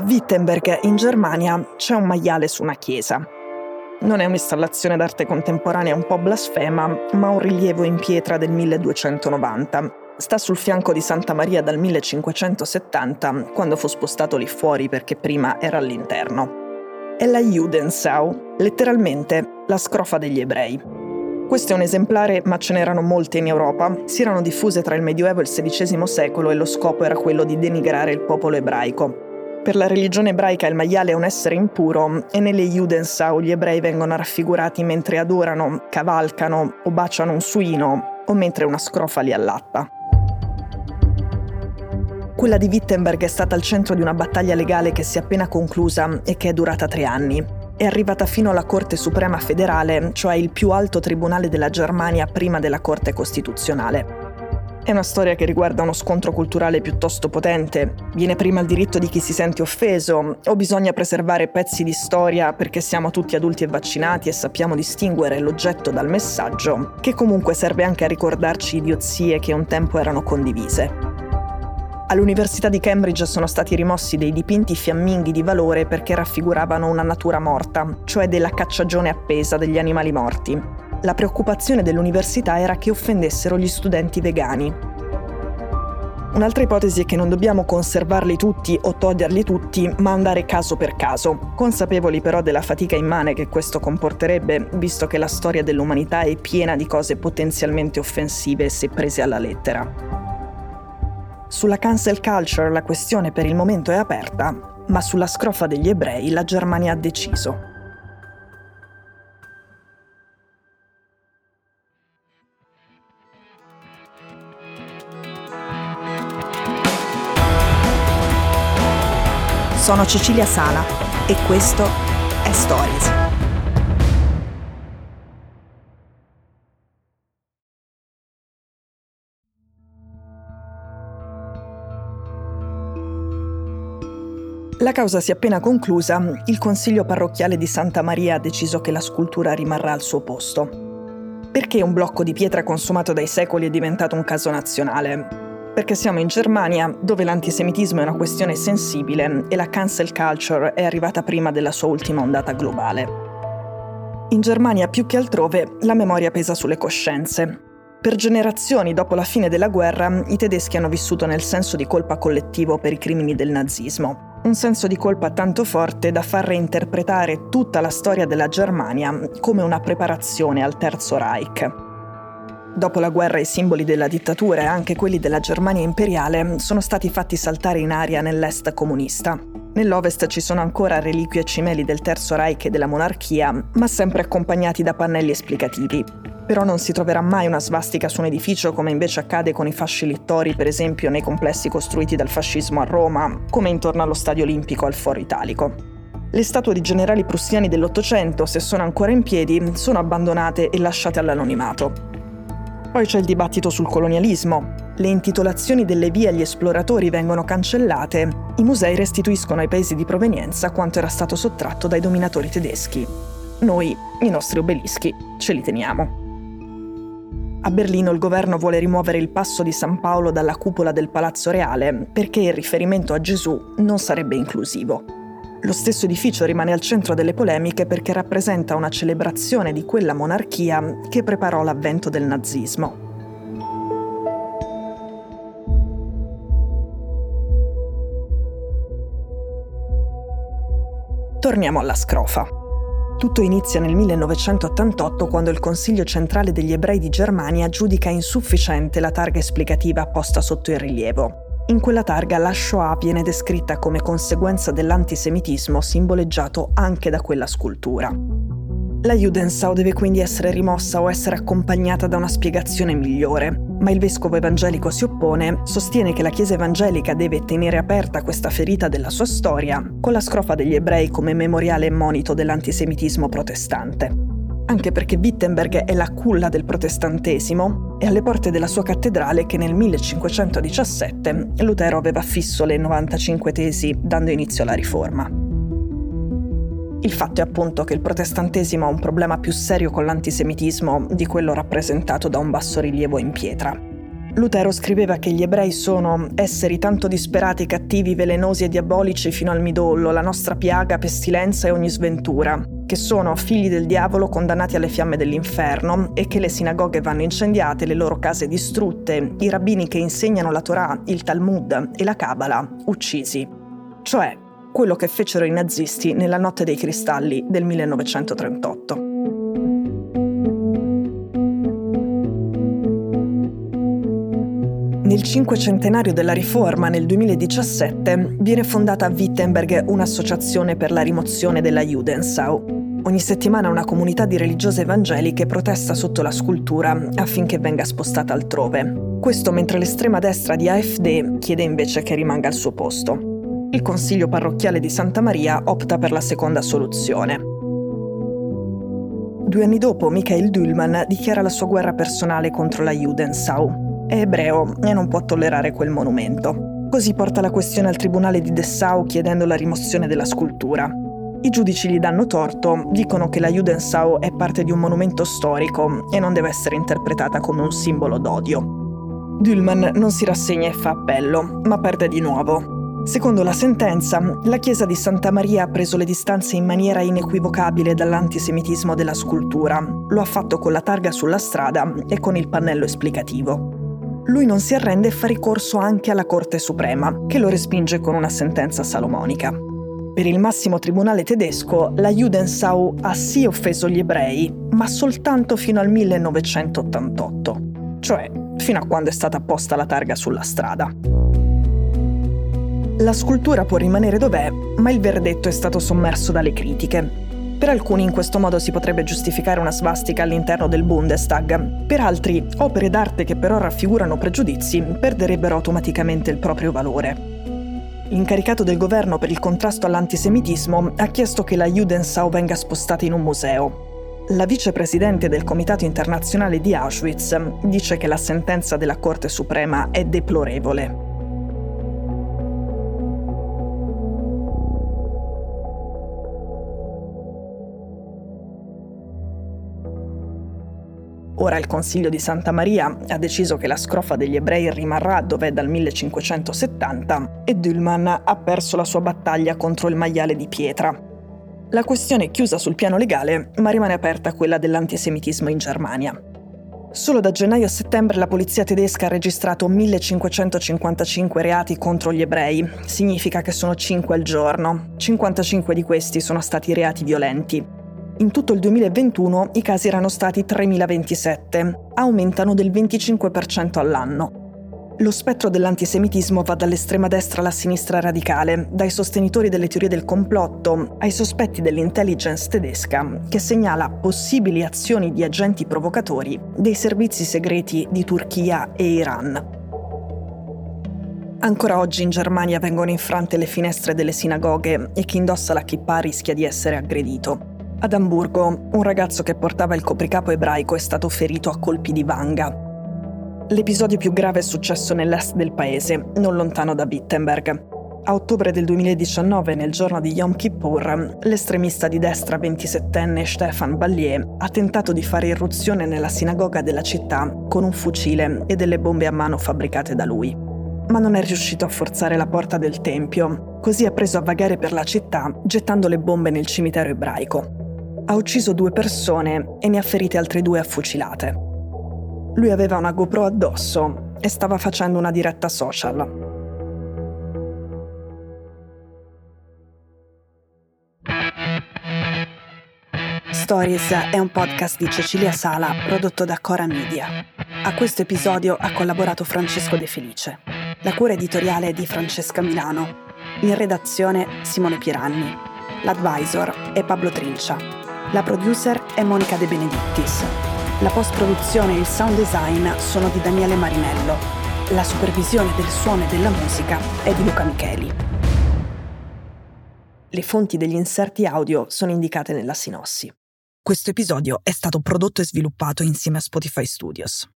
A Wittenberg, in Germania, c'è un maiale su una chiesa. Non è un'installazione d'arte contemporanea un po' blasfema, ma un rilievo in pietra del 1290. Sta sul fianco di Santa Maria dal 1570, quando fu spostato lì fuori perché prima era all'interno. È la Judensau, letteralmente la scrofa degli ebrei. Questo è un esemplare, ma ce n'erano molte in Europa. Si erano diffuse tra il Medioevo e il XVI secolo e lo scopo era quello di denigrare il popolo ebraico. Per la religione ebraica il maiale è un essere impuro e nelle Judensau gli ebrei vengono raffigurati mentre adorano, cavalcano o baciano un suino o mentre una scrofa li allatta. Quella di Wittenberg è stata al centro di una battaglia legale che si è appena conclusa e che è durata tre anni. È arrivata fino alla Corte Suprema Federale, cioè il più alto tribunale della Germania prima della Corte Costituzionale. È una storia che riguarda uno scontro culturale piuttosto potente. Viene prima il diritto di chi si sente offeso, o bisogna preservare pezzi di storia perché siamo tutti adulti e vaccinati e sappiamo distinguere l'oggetto dal messaggio, che comunque serve anche a ricordarci idiozie che un tempo erano condivise. All'Università di Cambridge sono stati rimossi dei dipinti fiamminghi di valore perché raffiguravano una natura morta, cioè della cacciagione appesa degli animali morti, la preoccupazione dell'università era che offendessero gli studenti vegani. Un'altra ipotesi è che non dobbiamo conservarli tutti o toglierli tutti, ma andare caso per caso, consapevoli però della fatica immane che questo comporterebbe, visto che la storia dell'umanità è piena di cose potenzialmente offensive se prese alla lettera. Sulla cancel culture la questione per il momento è aperta, ma sulla scrofa degli ebrei la Germania ha deciso. Sono Cecilia Sala e questo è Stories. La causa si è appena conclusa, il consiglio parrocchiale di Santa Maria ha deciso che la scultura rimarrà al suo posto. Perché un blocco di pietra consumato dai secoli è diventato un caso nazionale? Perché siamo in Germania, dove l'antisemitismo è una questione sensibile e la cancel culture è arrivata prima della sua ultima ondata globale. In Germania più che altrove la memoria pesa sulle coscienze. Per generazioni dopo la fine della guerra i tedeschi hanno vissuto nel senso di colpa collettivo per i crimini del nazismo. Un senso di colpa tanto forte da far reinterpretare tutta la storia della Germania come una preparazione al Terzo Reich. Dopo la guerra i simboli della dittatura e anche quelli della Germania imperiale sono stati fatti saltare in aria nell'est comunista. Nell'ovest ci sono ancora reliquie e cimeli del Terzo Reich e della monarchia, ma sempre accompagnati da pannelli esplicativi. Però non si troverà mai una svastica su un edificio come invece accade con i fasci littori, per esempio nei complessi costruiti dal fascismo a Roma, come intorno allo Stadio Olimpico al Foro Italico. Le statue di generali prussiani dell'Ottocento, se sono ancora in piedi, sono abbandonate e lasciate all'anonimato. Poi c'è il dibattito sul colonialismo. Le intitolazioni delle vie agli esploratori vengono cancellate. I musei restituiscono ai paesi di provenienza quanto era stato sottratto dai dominatori tedeschi. Noi, i nostri obelischi, ce li teniamo. A Berlino il governo vuole rimuovere il passo di San Paolo dalla cupola del Palazzo Reale perché il riferimento a Gesù non sarebbe inclusivo. Lo stesso edificio rimane al centro delle polemiche perché rappresenta una celebrazione di quella monarchia che preparò l'avvento del nazismo. Torniamo alla scrofa. Tutto inizia nel 1988 quando il Consiglio centrale degli ebrei di Germania giudica insufficiente la targa esplicativa posta sotto il rilievo. In quella targa la Shoah viene descritta come conseguenza dell'antisemitismo simboleggiato anche da quella scultura. La Judensau deve quindi essere rimossa o essere accompagnata da una spiegazione migliore, ma il vescovo evangelico si oppone, sostiene che la Chiesa evangelica deve tenere aperta questa ferita della sua storia, con la scrofa degli ebrei come memoriale e monito dell'antisemitismo protestante anche perché Wittenberg è la culla del protestantesimo e alle porte della sua cattedrale che nel 1517 Lutero aveva fisso le 95 tesi dando inizio alla riforma. Il fatto è appunto che il protestantesimo ha un problema più serio con l'antisemitismo di quello rappresentato da un bassorilievo in pietra. Lutero scriveva che gli ebrei sono esseri tanto disperati, cattivi, velenosi e diabolici fino al midollo, la nostra piaga, pestilenza e ogni sventura, che sono figli del diavolo condannati alle fiamme dell'inferno e che le sinagoghe vanno incendiate, le loro case distrutte, i rabbini che insegnano la Torah, il Talmud e la Kabbalah uccisi. Cioè, quello che fecero i nazisti nella notte dei cristalli del 1938. Nel cinquecentenario della riforma, nel 2017, viene fondata a Wittenberg un'associazione per la rimozione della Judensau. Ogni settimana una comunità di religiose evangeliche protesta sotto la scultura affinché venga spostata altrove. Questo mentre l'estrema destra di AfD chiede invece che rimanga al suo posto. Il consiglio parrocchiale di Santa Maria opta per la seconda soluzione. Due anni dopo, Michael Dülman dichiara la sua guerra personale contro la Judensau è ebreo e non può tollerare quel monumento. Così porta la questione al tribunale di Dessau chiedendo la rimozione della scultura. I giudici gli danno torto, dicono che la Judensau è parte di un monumento storico e non deve essere interpretata come un simbolo d'odio. Dülman non si rassegna e fa appello, ma perde di nuovo. Secondo la sentenza, la chiesa di Santa Maria ha preso le distanze in maniera inequivocabile dall'antisemitismo della scultura. Lo ha fatto con la targa sulla strada e con il pannello esplicativo lui non si arrende e fa ricorso anche alla Corte Suprema, che lo respinge con una sentenza salomonica. Per il massimo tribunale tedesco, la Judensau ha sì offeso gli ebrei, ma soltanto fino al 1988, cioè fino a quando è stata posta la targa sulla strada. La scultura può rimanere dov'è, ma il verdetto è stato sommerso dalle critiche. Per alcuni in questo modo si potrebbe giustificare una svastica all'interno del Bundestag. Per altri, opere d'arte che però raffigurano pregiudizi perderebbero automaticamente il proprio valore. L'incaricato del governo per il contrasto all'antisemitismo ha chiesto che la Judensau venga spostata in un museo. La vicepresidente del Comitato internazionale di Auschwitz dice che la sentenza della Corte Suprema è deplorevole. Ora il Consiglio di Santa Maria ha deciso che la scrofa degli ebrei rimarrà dove è dal 1570 e Dülman ha perso la sua battaglia contro il maiale di pietra. La questione è chiusa sul piano legale, ma rimane aperta quella dell'antisemitismo in Germania. Solo da gennaio a settembre la polizia tedesca ha registrato 1555 reati contro gli ebrei, significa che sono 5 al giorno. 55 di questi sono stati reati violenti. In tutto il 2021 i casi erano stati 3.027, aumentano del 25% all'anno. Lo spettro dell'antisemitismo va dall'estrema destra alla sinistra radicale, dai sostenitori delle teorie del complotto ai sospetti dell'intelligence tedesca, che segnala possibili azioni di agenti provocatori dei servizi segreti di Turchia e Iran. Ancora oggi in Germania vengono infrante le finestre delle sinagoghe e chi indossa la kippa rischia di essere aggredito. Ad Amburgo, un ragazzo che portava il copricapo ebraico è stato ferito a colpi di vanga. L'episodio più grave è successo nell'est del paese, non lontano da Wittenberg. A ottobre del 2019, nel giorno di Yom Kippur, l'estremista di destra 27enne Stefan Ballier ha tentato di fare irruzione nella sinagoga della città con un fucile e delle bombe a mano fabbricate da lui. Ma non è riuscito a forzare la porta del tempio, così ha preso a vagare per la città gettando le bombe nel cimitero ebraico ha ucciso due persone e ne ha ferite altre due a fucilate. Lui aveva una GoPro addosso e stava facendo una diretta social. Stories è un podcast di Cecilia Sala prodotto da Cora Media. A questo episodio ha collaborato Francesco De Felice. La cura editoriale è di Francesca Milano. In redazione Simone Piranni. L'advisor è Pablo Trincia. La producer è Monica De Benedittis. La post-produzione e il sound design sono di Daniele Marinello. La supervisione del suono e della musica è di Luca Micheli. Le fonti degli inserti audio sono indicate nella sinossi. Questo episodio è stato prodotto e sviluppato insieme a Spotify Studios.